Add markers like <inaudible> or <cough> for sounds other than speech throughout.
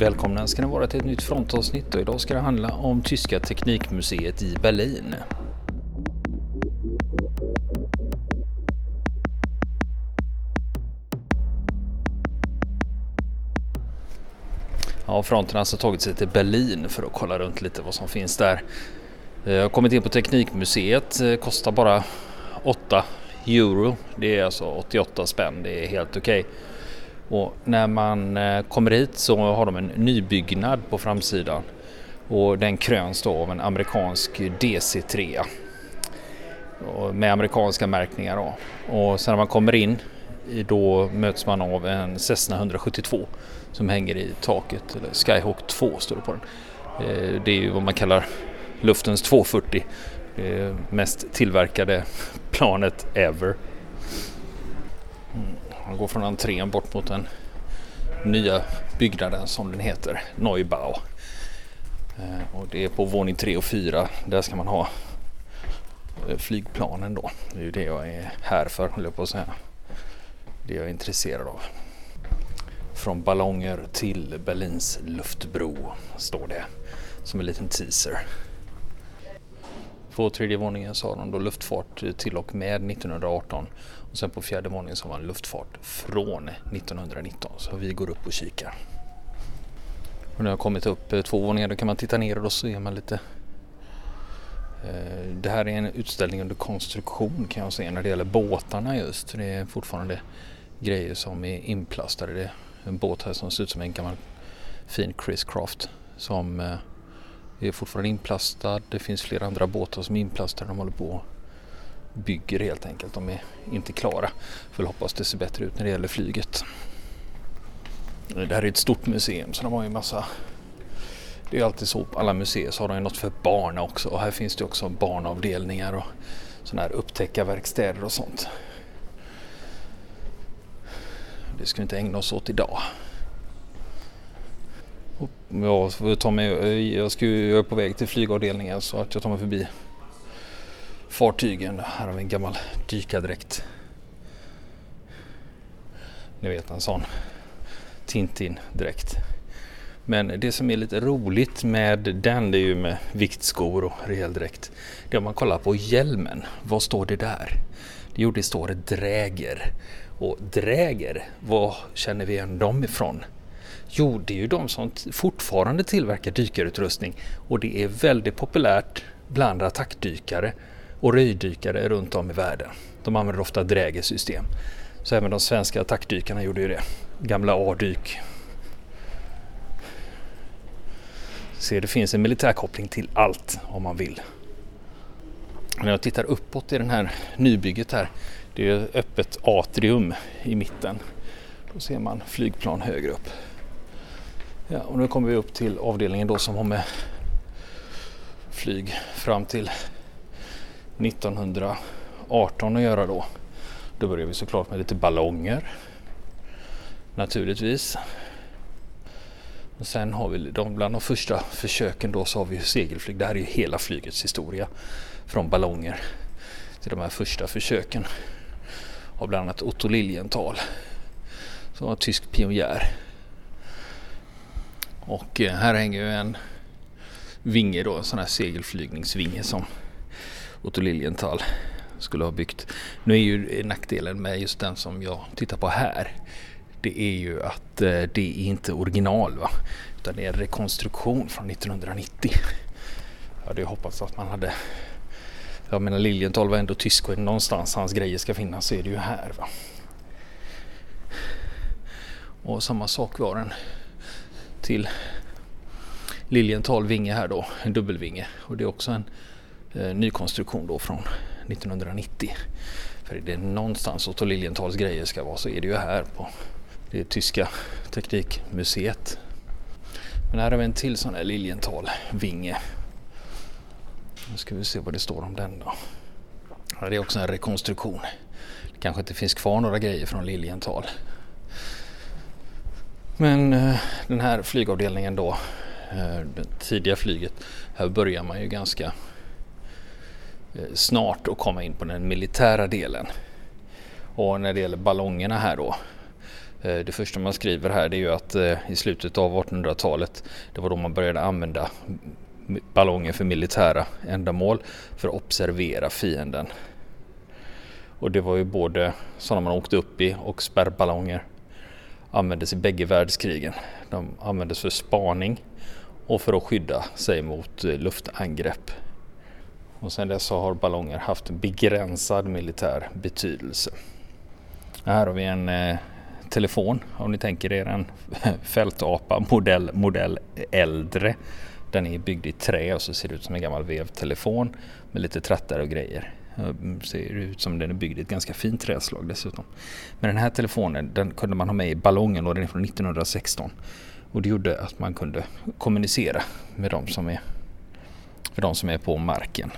Välkomna ska ni vara till ett nytt frontavsnitt och idag ska det handla om Tyska Teknikmuseet i Berlin. Ja, fronten har alltså tagit sig till Berlin för att kolla runt lite vad som finns där. Eh, jag har kommit in på Teknikmuseet, eh, kostar bara 8 euro. Det är alltså 88 spänn, det är helt okej. Okay. Och när man eh, kommer hit så har de en nybyggnad på framsidan och den kröns då av en amerikansk DC3 med amerikanska märkningar. Då. Och sen när man kommer in då möts man av en Cessna 172 som hänger i taket, eller Skyhawk 2 står det på den. Eh, det är ju vad man kallar luftens 240, det eh, mest tillverkade planet ever. Man går från entrén bort mot den nya byggnaden som den heter, Neubau. Eh, och det är på våning 3 och 4. Där ska man ha eh, flygplanen då. Det är ju det jag är här för, höll jag på att säga. Det jag är intresserad av. Från ballonger till Berlins luftbro står det som en liten teaser. På tredje våningen så har de då luftfart till och med 1918 och sen på fjärde våningen så har man luftfart från 1919 så vi går upp och kikar. Och när jag kommit upp eh, två våningar då kan man titta ner och då ser man lite eh, det här är en utställning under konstruktion kan jag säga när det gäller båtarna just. Det är fortfarande grejer som är inplastade. Det är en båt här som ser ut som en gammal fin Chris Craft som eh, det är fortfarande inplastad. Det finns flera andra båtar som är inplastade. De håller på och bygger helt enkelt. De är inte klara. Får hoppas det ser bättre ut när det gäller flyget. Det här är ett stort museum så de har ju massa det är alltid så på alla museer så har de ju något för barn också och här finns det också barnavdelningar och sådana här upptäckarverkstäder och sånt. Det ska vi inte ägna oss åt idag. Jag, tar mig, jag, ska, jag är på väg till flygavdelningen så att jag tar mig förbi fartygen. Här har vi en gammal dykardräkt. Ni vet en sån Tintin-dräkt. Men det som är lite roligt med den det är ju med viktskor och rejäl dräkt. Det är om man kollar på hjälmen. Vad står det där? Jo, det står dräger. Och dräger, vad känner vi igen dem ifrån? Jo, det är ju de som fortfarande tillverkar dykarutrustning och det är väldigt populärt bland attackdykare och röjdykare runt om i världen. De använder ofta drägersystem. Så även de svenska attackdykarna gjorde ju det. Gamla A-dyk. Se, det finns en militärkoppling till allt om man vill. När jag tittar uppåt i den här nybygget här, det är öppet atrium i mitten. Då ser man flygplan högre upp. Ja, och nu kommer vi upp till avdelningen då som har med flyg fram till 1918 att göra då. Då börjar vi såklart med lite ballonger. Naturligtvis. Och sen har vi de, bland de första försöken då så har vi segelflyg. Det här är ju hela flygets historia. Från ballonger till de här första försöken. Av bland annat Otto Lilienthal. Som var tysk pionjär. Och eh, här hänger ju en vinge då, en sån här segelflygningsvinge som Otto Lilienthal skulle ha byggt. Nu är ju nackdelen med just den som jag tittar på här. Det är ju att eh, det är inte original va. Utan det är en rekonstruktion från 1990. Jag hade ju hoppats att man hade jag menar Lilienthal var ändå tysk och någonstans hans grejer ska finnas så är det ju här. Va? Och samma sak var den till Lilienthal vinge här då, en dubbelvinge. Och det är också en eh, nykonstruktion då från 1990. För är det någonstans Otto Lilienthals grejer ska vara så är det ju här på det tyska teknikmuseet. Men här har vi en till sån här Lilienthal-vinge. Nu ska vi se vad det står om den då. Det är också en rekonstruktion. Det kanske inte finns kvar några grejer från Lilienthal. Men eh, den här flygavdelningen då, eh, det tidiga flyget, här börjar man ju ganska eh, snart att komma in på den militära delen. Och när det gäller ballongerna här då Det första man skriver här det är ju att i slutet av 1800-talet det var då man började använda ballonger för militära ändamål för att observera fienden. Och det var ju både sådana man åkte upp i och spärrballonger. Användes i bägge världskrigen. De användes för spaning och för att skydda sig mot eh, luftangrepp. Och sedan dess har ballonger haft en begränsad militär betydelse. Här har vi en eh, telefon om ni tänker er en <laughs> fältapa modell, modell äldre. Den är byggd i trä och så ser det ut som en gammal vevtelefon med lite trattar och grejer. Ehm, ser ut som den är byggd i ett ganska fint träslag dessutom. Men den här telefonen den kunde man ha med i ballongen och den är från 1916. Och det gjorde att man kunde kommunicera med de som är, med de som är på marken.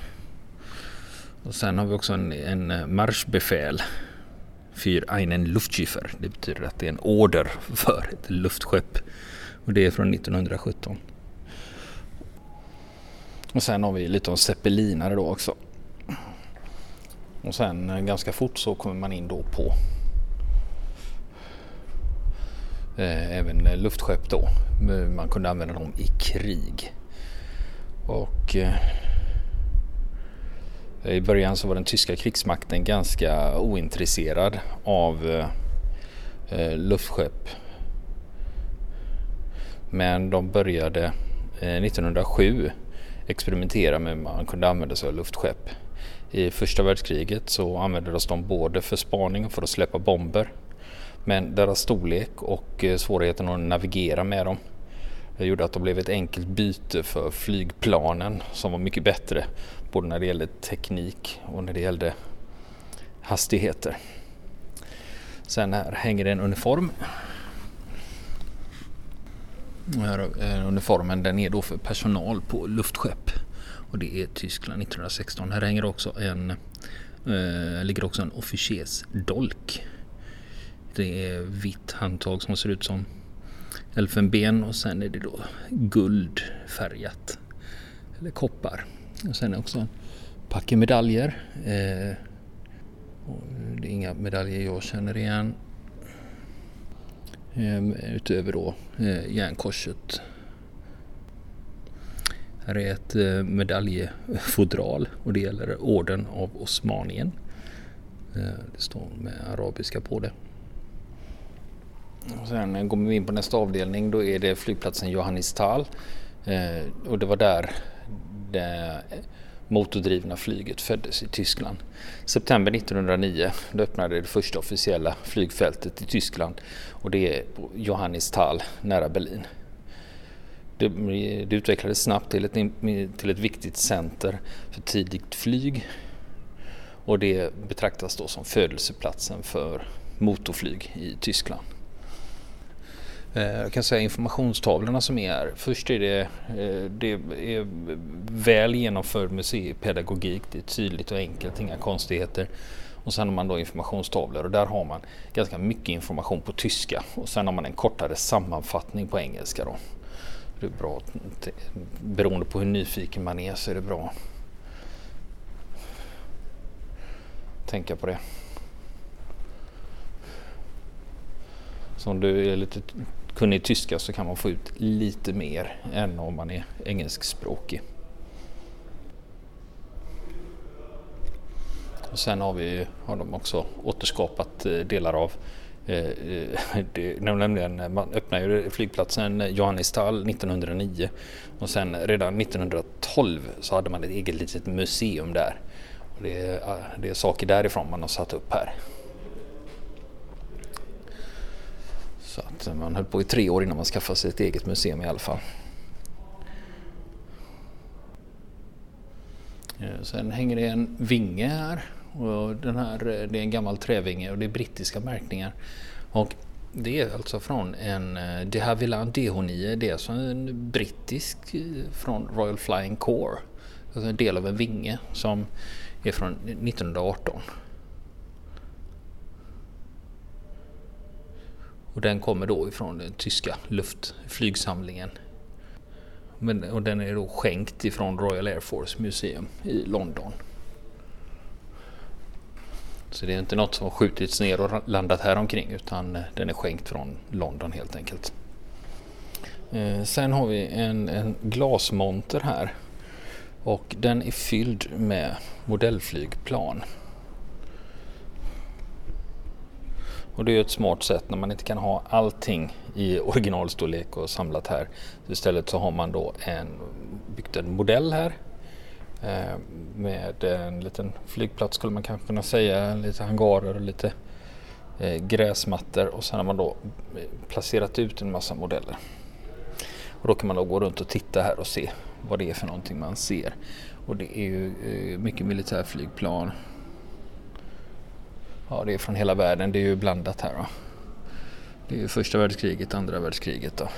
Och sen har vi också en, en eh, marschbefäl Für einen Luftschiffer. Det betyder att det är en order för ett luftskepp. Och det är från 1917. Och sen har vi lite om zeppelinare då också. Och sen eh, ganska fort så kommer man in då på eh, även eh, luftskepp då. Eh, man kunde använda dem i krig. Och eh, i början så var den tyska krigsmakten ganska ointresserad av luftskepp. Men de började 1907 experimentera med hur man kunde använda sig av luftskepp. I första världskriget så användes de både för spaning och för att släppa bomber. Men deras storlek och eh, svårigheten att navigera med dem eh, gjorde att de blev ett enkelt byte för flygplanen som var mycket bättre både när det gällde teknik och när det gällde hastigheter. Sen här hänger det en uniform. Här, eh, uniformen den är då för personal på luftskepp och det är Tyskland 1916. Här hänger också en, eh, ligger också en officersdolk. Det är vitt handtag som ser ut som elfenben och sen är det då guldfärgat. Eller koppar. Och sen är också en packe medaljer. Eh, det är inga medaljer jag känner igen. Eh, utöver då eh, järnkorset här är ett eh, medaljfodral och det gäller orden av Osmanien. Eh, det står med arabiska på det. Och sen eh, går vi in på nästa avdelning. Då är det flygplatsen Johannisthal. Eh, och det var där det motordrivna flyget föddes i Tyskland. September 1909 då öppnade det första officiella flygfältet i Tyskland och det är på Johannisthal nära Berlin. Det, det utvecklades snabbt till ett, till ett viktigt center för tidigt flyg och det betraktas då som födelseplatsen för motorflyg i Tyskland. Eh, jag kan säga informationstavlorna som är här. Först är det, eh, det är väl genomförd museipedagogik. Det är tydligt och enkelt, inga konstigheter. Och sen har man då informationstavlor och där har man ganska mycket information på tyska och sen har man en kortare sammanfattning på engelska. Då. Det är bra, beroende på hur nyfiken man är så är det bra tänka på det. Så om du är lite kunnig i tyska så kan man få ut lite mer än om man är engelskspråkig. Och sen har, vi, har de också återskapat eh, delar av eh, Eh, eh, <laughs> det, nämligen, eh, man öppnade ju flygplatsen Johannisthal 1909 och sen redan 1912 så hade man ett eget litet museum där. Och det, är, det är saker därifrån man har satt upp här. Så att man höll på i tre år innan man skaffade sig ett eget museum i alla fall. Sen hänger det en vinge här och den här, det är en gammal trävinge och det är brittiska märkningar. Och det är alltså från en eh, de Havilland DH9. Det är alltså en brittisk eh, från Royal Flying Corps. Alltså en del av en vinge som är från 1918. Och den kommer då ifrån den tyska luftflygsamlingen. Men, och den är då skänkt ifrån Royal Air Force Museum i London. Så det är inte något som har skjutits ner och landat här omkring utan eh, den är skänkt från London helt enkelt. Eh, sen har vi en, en glasmonter här och den är fylld med modellflygplan. Och det är ett smart sätt när man inte kan ha allting i originalstorlek och samlat här. Så istället så har man då en, byggt en modell här Eh, med en liten flygplats skulle man kanske kunna säga, lite hangarer och lite eh, gräsmattor och sen har man då eh, placerat ut en massa modeller. Och då kan man då gå runt och titta här och se vad det är för någonting man ser. Och det är ju eh, mycket militärflygplan. Ja, det är från hela världen. Det är ju blandat här då. Det är ju första världskriget, andra världskriget då.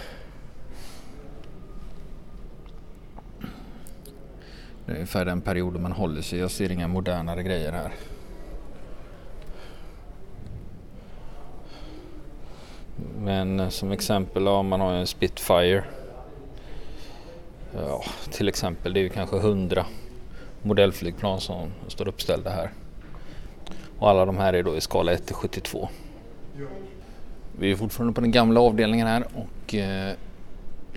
Det är ungefär den perioden man håller sig. Jag ser inga modernare grejer här. Men eh, som exempel, ja, man har en Spitfire ja, till exempel det är ju kanske 100 modellflygplan som står uppställda här. Och alla de här är då i skala 1 till 72. Vi är fortfarande på den gamla avdelningen här och eh,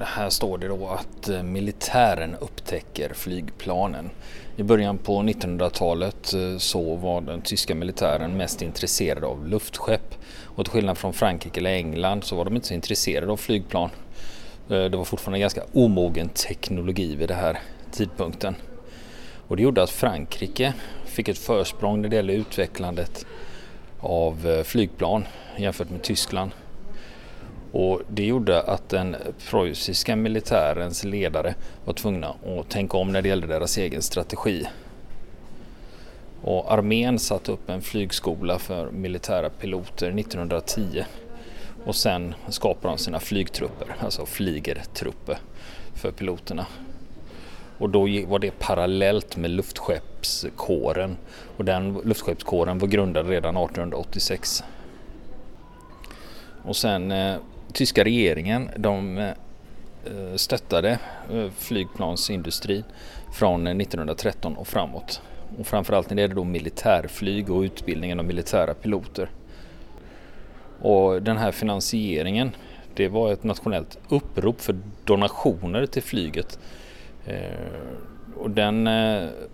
här står det då att eh, militären upptäcker flygplanen. I början på 1900-talet eh, så var den tyska militären mest intresserad av luftskepp. Och till skillnad från Frankrike eller England så var de inte så intresserade av flygplan. Eh, det var fortfarande ganska omogen teknologi vid den här tidpunkten. Och det gjorde att Frankrike fick ett försprång när det gäller utvecklandet av flygplan jämfört med Tyskland. Och det gjorde att den preussiska militärens ledare var tvungna att tänka om när det gällde deras egen strategi. Och armén satte upp en flygskola för militära piloter 1910 och sen skapar de sina flygtrupper, alltså flygertrupper för piloterna. Och då var det parallellt med luftskeppskåren och den luftskeppskåren var grundad redan 1886. Och sen eh, tyska regeringen de eh, stöttade eh, flygplansindustrin från eh, 1913 och framåt. Och framförallt när det gäller då militärflyg och utbildningen av militära piloter. Och den här finansieringen det var ett nationellt upprop för donationer till flyget. Och den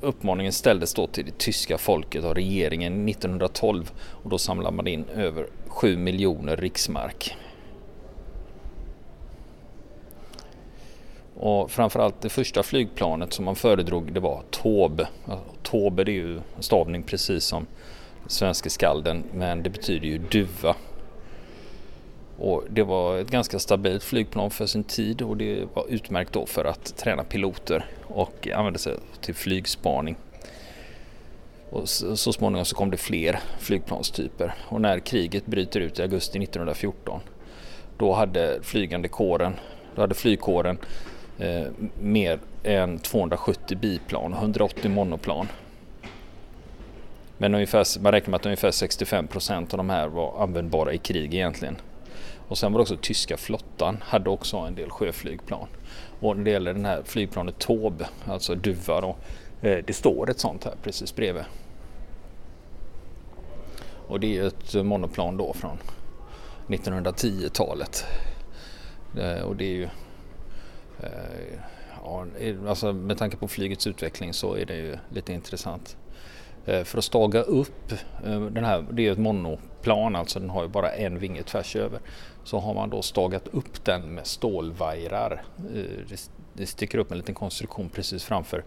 uppmaningen ställdes då till det tyska folket av regeringen 1912 och då samlade man in över 7 miljoner riksmark. Och framförallt det första flygplanet som man föredrog det var Taube. Taube det är ju stavning precis som svenska skalden men det betyder ju duva och det var ett ganska stabilt flygplan för sin tid och det var utmärkt då för att träna piloter och använda sig till flygspaning. Och så småningom så kom det fler flygplanstyper och när kriget bryter ut i augusti 1914 då hade flygande kåren, då hade flygkåren eh, mer än 270 biplan och 180 monoplan. Men ungefär, man räknar med att ungefär 65 procent av de här var användbara i krig egentligen. Och sen var det också tyska flottan hade också en del sjöflygplan. Och när det gäller den här flygplanet Taube, alltså Duva då, eh, det står ett sånt här precis bredvid. Och det är ett monoplan då från 1910-talet. Eh, och det är ju Eh, ja, alltså med tanke på flygets utveckling så är det ju lite intressant. Eh, för att staga upp eh, den här, det är ett monoplan alltså, den har ju bara en vinge tvärs över så har man då stagat upp den med stålvajrar. Det sticker upp en liten konstruktion precis framför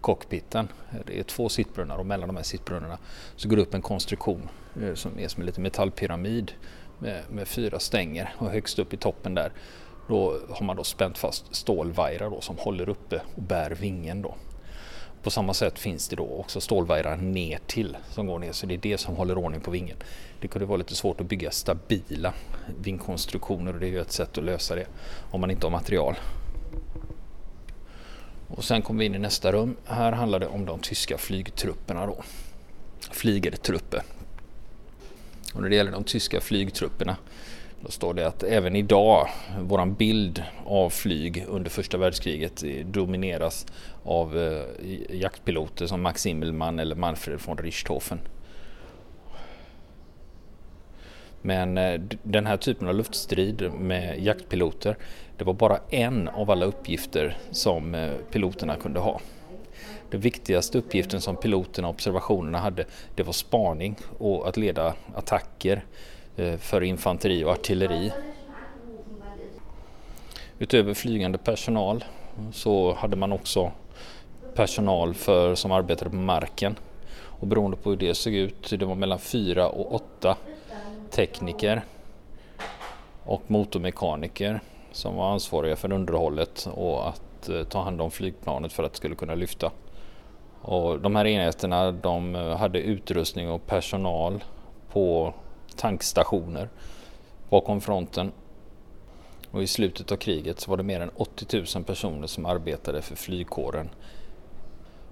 cockpiten. Det är två sittbrunnar och mellan de här sittbrunnarna så går det upp en konstruktion som är som en liten metallpyramid med, med, fyra stänger och högst upp i toppen där då har man då spänt fast stålvajrar då som håller uppe och bär vingen då. På samma sätt finns det då också stålvajrar ner till som går ner så det är det som håller ordning på vingen. Det kunde vara lite svårt att bygga stabila vingkonstruktioner och det är ju ett sätt att lösa det om man inte har material. Och sen kommer vi in i nästa rum. Här handlar det om de tyska flygtrupperna då. Flygertrupper. Och när det gäller de tyska flygtrupperna då står det att även idag, våran bild av flyg under första världskriget eh, domineras av eh, jaktpiloter som Max Immelmann eller Manfred von Richthofen. Men eh, den här typen av luftstrid med jaktpiloter, det var bara en av alla uppgifter som eh, piloterna kunde ha. Den viktigaste uppgiften som piloterna och observationerna hade, det var spaning och att leda attacker Eh, för infanteri och artilleri. Utöver flygande personal så hade man också personal för, som arbetade på marken. Och beroende på hur det såg ut, det var mellan fyra och åtta tekniker och motormekaniker som var ansvariga för underhållet och att eh, ta hand om flygplanet för att det skulle kunna lyfta. Och de här enheterna de eh, hade utrustning och personal på tankstationer bakom fronten. Och i slutet av kriget så var det mer än 80 000 personer som arbetade för flygkåren.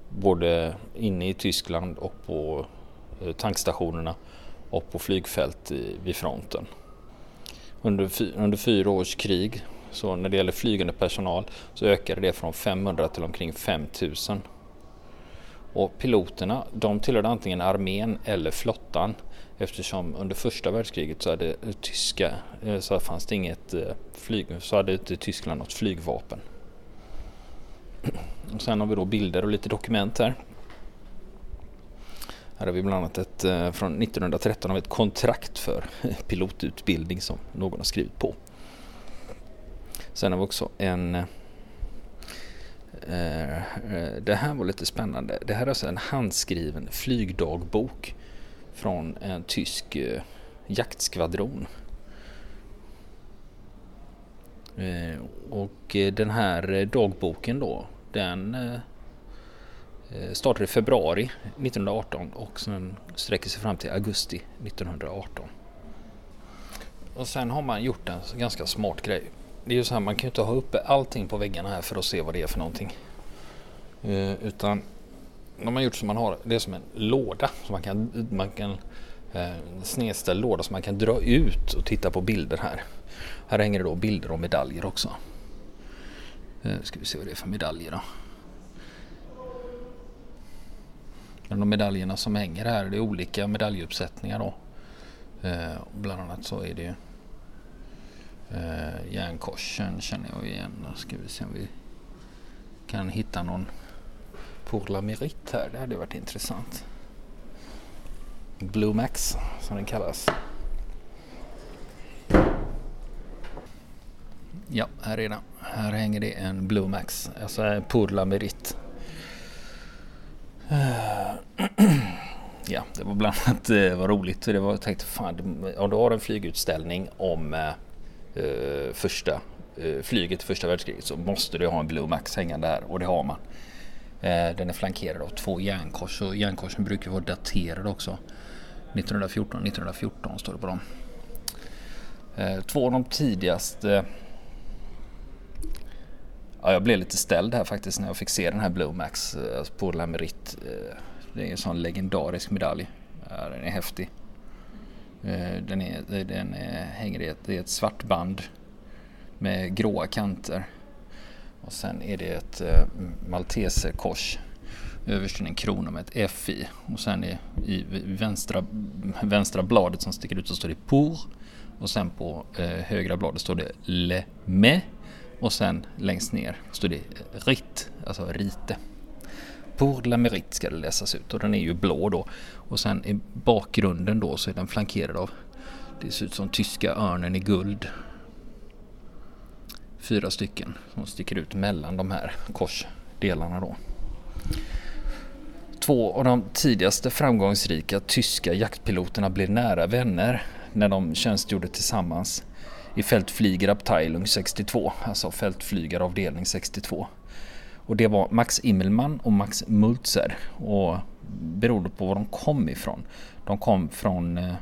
Både inne i Tyskland och på eh, tankstationerna och på flygfält vid fronten. Under, under fyra års krig, så när det gäller flygande personal, så ökade det från 500 till omkring 5000. Och piloterna, de tillhörde antingen armén eller flottan eftersom under första världskriget så, hade eh, tyska, eh, så fanns det inget eh, flyg, så hade inte Tyskland något flygvapen. Och sen har vi då bilder och lite dokument här. Här har vi bland annat ett, från 1913 av ett kontrakt för <laughs> pilotutbildning som någon har skrivit på. Sen har vi också en eh, det här var lite spännande. Det här är alltså en handskriven flygdagbok från en tysk eh, jaktskvadron. Eh, och eh, den här dagboken då, den Eh, startade i februari 1918 och sen sträcker sig fram till augusti 1918. Och sen har man gjort en ganska smart grej. Det är ju så här, man kan ju inte ha uppe allting på väggarna här för att se vad det är för någonting. Eh, utan de har gjort så man har, det är som en låda. Så man kan, man kan eh, snedställd låda som man kan dra ut och titta på bilder här. Här hänger det då bilder och medaljer också. Eh, ska vi se vad det är för medaljer då. Men de medaljerna som hänger här, det är olika medaljuppsättningar då. Eh, bland annat så är det eh, järnkorsen känner jag igen. Ska vi se om vi kan hitta någon pour la mérite här. Det hade varit intressant. Blue Max som den kallas. Ja, här är den. Här hänger det en Blue Max, alltså pour la mérite. Ja, det var bland annat eh, det var roligt. Det var, jag tänkte fan, om du har en flygutställning om eh, eh, första eh, flyget i första världskriget så måste du ha en Blue Max hängande här och det har man. Eh, den är flankerad av två järnkors och järnkorsen brukar vara daterade också. 1914, 1914 står det på dem. Eh, två av de tidigaste Ja, jag blev lite ställd här faktiskt när jag fick se den här Blue Max eh, på Lamerit. Det är en sån legendarisk medalj. Ja, den är häftig. Den, är, den är, hänger i ett, det är ett svart band med gråa kanter. Och sen är det ett eh, malteserkors. Överst är en krona med ett F i. Och sen i, i vänstra, vänstra bladet som sticker ut så står det Pour. Och sen på eh, högra bladet står det Le Me och sen längst ner står det RIT, alltså rite. Pour la mérite ska det läsas ut och den är ju blå då. Och sen i bakgrunden då så är den flankerad av, det ser ut som tyska örnen i guld. Fyra stycken som sticker ut mellan de här korsdelarna då. Två av de tidigaste framgångsrika tyska jaktpiloterna blev nära vänner när de tjänstgjorde tillsammans i Fältflygerabteilung 62, alltså fältflygaravdelning 62. Och det var Max Immelmann och Max Mulzer och berodde på var de kom ifrån. De kom från... Eh,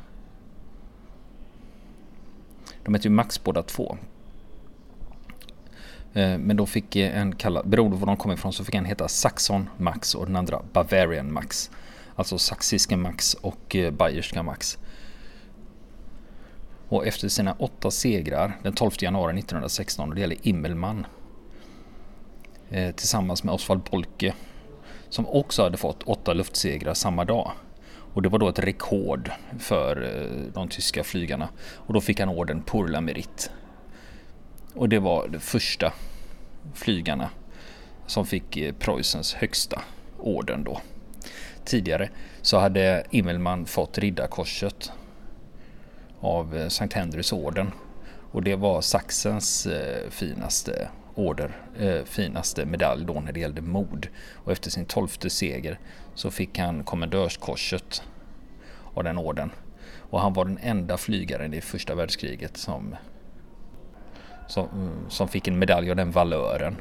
de hette ju Max båda två. Eh, men då fick eh, en kalla, beroende på var de kom ifrån så fick en heta Saxon Max och den andra Bavarian Max. Alltså saxiska Max och eh, bayerska Max. Och efter sina åtta segrar den 12 januari 1916, och det gäller Immelmann, tillsammans med Oswald Polke, som också hade fått åtta luftsegrar samma dag. Och det var då ett rekord för de tyska flygarna. Och då fick han orden Pour la Mérite. Och det var de första flygarna som fick eh, Preussens högsta orden då. Tidigare så hade Immelman fått Riddarkorset av eh, Sankt Henrys orden och det var saxens eh, finaste order, finaste medalj då när det gällde mod. Och efter sin tolfte seger så fick han kommendörskorset av den orden. Och han var den enda flygaren i första världskriget som, som, som fick en medalj av den valören.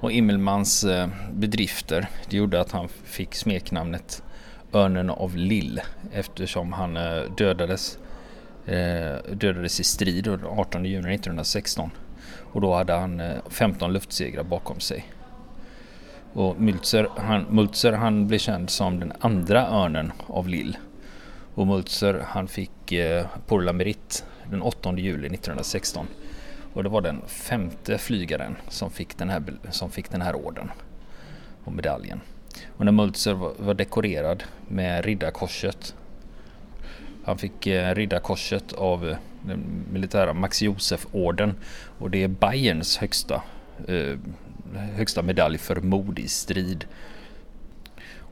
Och Immelmans eh, bedrifter det gjorde att han fick smeknamnet Örnen av Lill eftersom han eh, dödades, eh, dödades i strid den 18 juni 1916. Och då hade han 15 luftsegrar bakom sig. Och Mülzer han, Mulzer, han blev känd som den andra örnen av Lill. Och Mulzer han fick eh, Pour la Mérite den 8 juli 1916. Och det var den femte flygaren som fick den här, som fick den här orden och medaljen. Och när Mulzer var, var dekorerad med Riddarkorset. Han fick eh, Riddarkorset av eh, den militära Max Josef-orden och det är Bayerns högsta, eh, högsta medalj för mod i strid.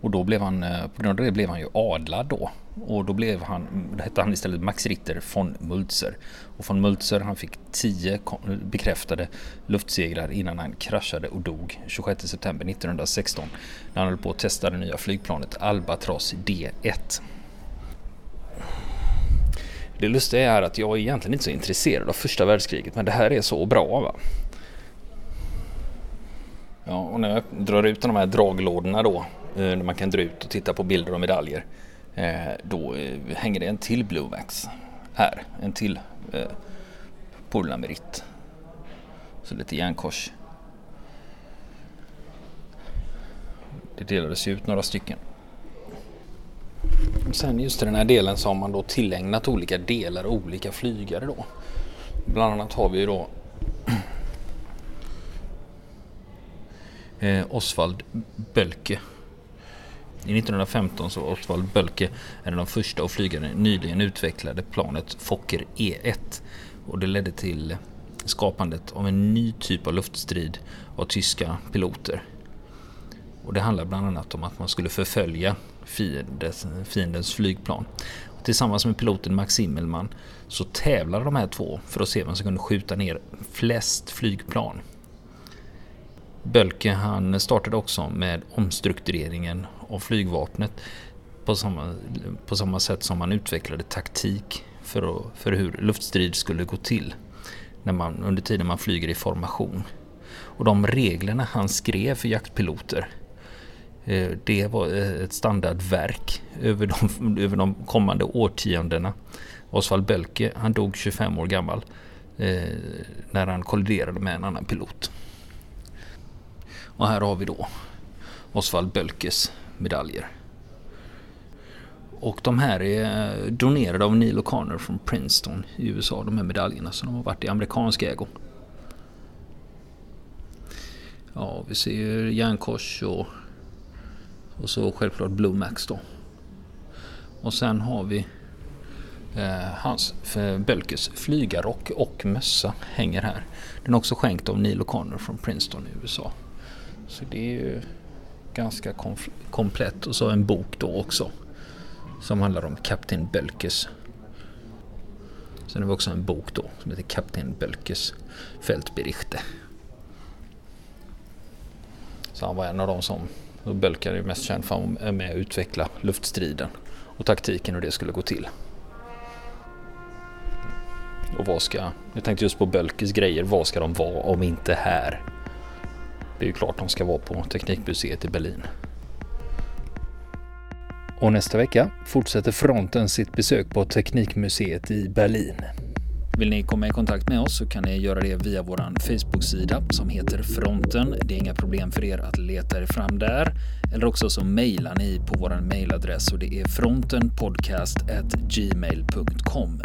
Och då blev han, eh, på grund av det blev han ju adlad då. Och då blev han, då hette han istället Max Ritter von Mulzer. Och von Mulzer han fick tio bekräftade luftsegrar innan han kraschade och dog 26 september 1916. När han höll på att testa det nya flygplanet Albatross D1. Det lustiga är att jag är egentligen inte så intresserad av första världskriget men det här är så bra. Va? Ja, och när jag drar ut de här draglådorna då, när man kan dra ut och titta på bilder och medaljer, eh, då eh, hänger det en till Bluemax här. En till Pour Så lite järnkors. Det delades ut några stycken. Sen just i den här delen så har man då tillägnat olika delar och olika flygare då. Bland annat har vi då <clears throat> Osvald Bölke. I 1915 så var Oswald Bölke en av de första att flyga det nyligen utvecklade planet Fokker E1 och det ledde till skapandet av en ny typ av luftstrid av tyska piloter. Och det handlar bland annat om att man skulle förfölja fiendens, fiendens flygplan. Och tillsammans med piloten Max Immelmann så tävlade de här två för att se vem som kunde skjuta ner flest flygplan. Bölke han startade också med omstruktureringen och flygvapnet på samma, på samma sätt som man utvecklade taktik för, att, för hur luftstrid skulle gå till när man, under tiden man flyger i formation. Och de reglerna han skrev för jaktpiloter eh, det var ett standardverk över de, <laughs> över de kommande årtiondena. Oswald Bölke han dog 25 år gammal eh, när han kolliderade med en annan pilot. Och här har vi då Osvald Bölkes medaljer. Och de här är eh, donerade av Neil O'Connor från Princeton i USA, de här medaljerna. Så de har varit i amerikansk ägo. Ja, vi ser järnkors och, och så självklart Blue Max då. Och sen har vi eh, hans eh, Bölkes flygarrock och mössa hänger här. Den är också skänkt av Neil O'Connor från Princeton i USA. Så det är ju ganska komplett. Och så en bok då också. Som handlar om Kapten Bölkes. Sen har vi också en bok då som heter Kapten Bölkes Fältberichte. Så han var en av de som, Bölker är mest känd för att är med och utveckla luftstriden och taktiken hur det skulle gå till. Och vad ska, jag tänkte just på Bölkes grejer, vad ska de vara om inte här? Det är ju klart de ska vara på Teknikmuseet i Berlin. Och nästa vecka fortsätter Fronten sitt besök på Teknikmuseet i Berlin. Vill ni komma i kontakt med oss så kan ni göra det via vår Facebook-sida som heter Fronten. Det är inga problem för er att leta er fram där. Eller också så mejlar ni på vår mejladress och det är frontenpodcast.gmail.com.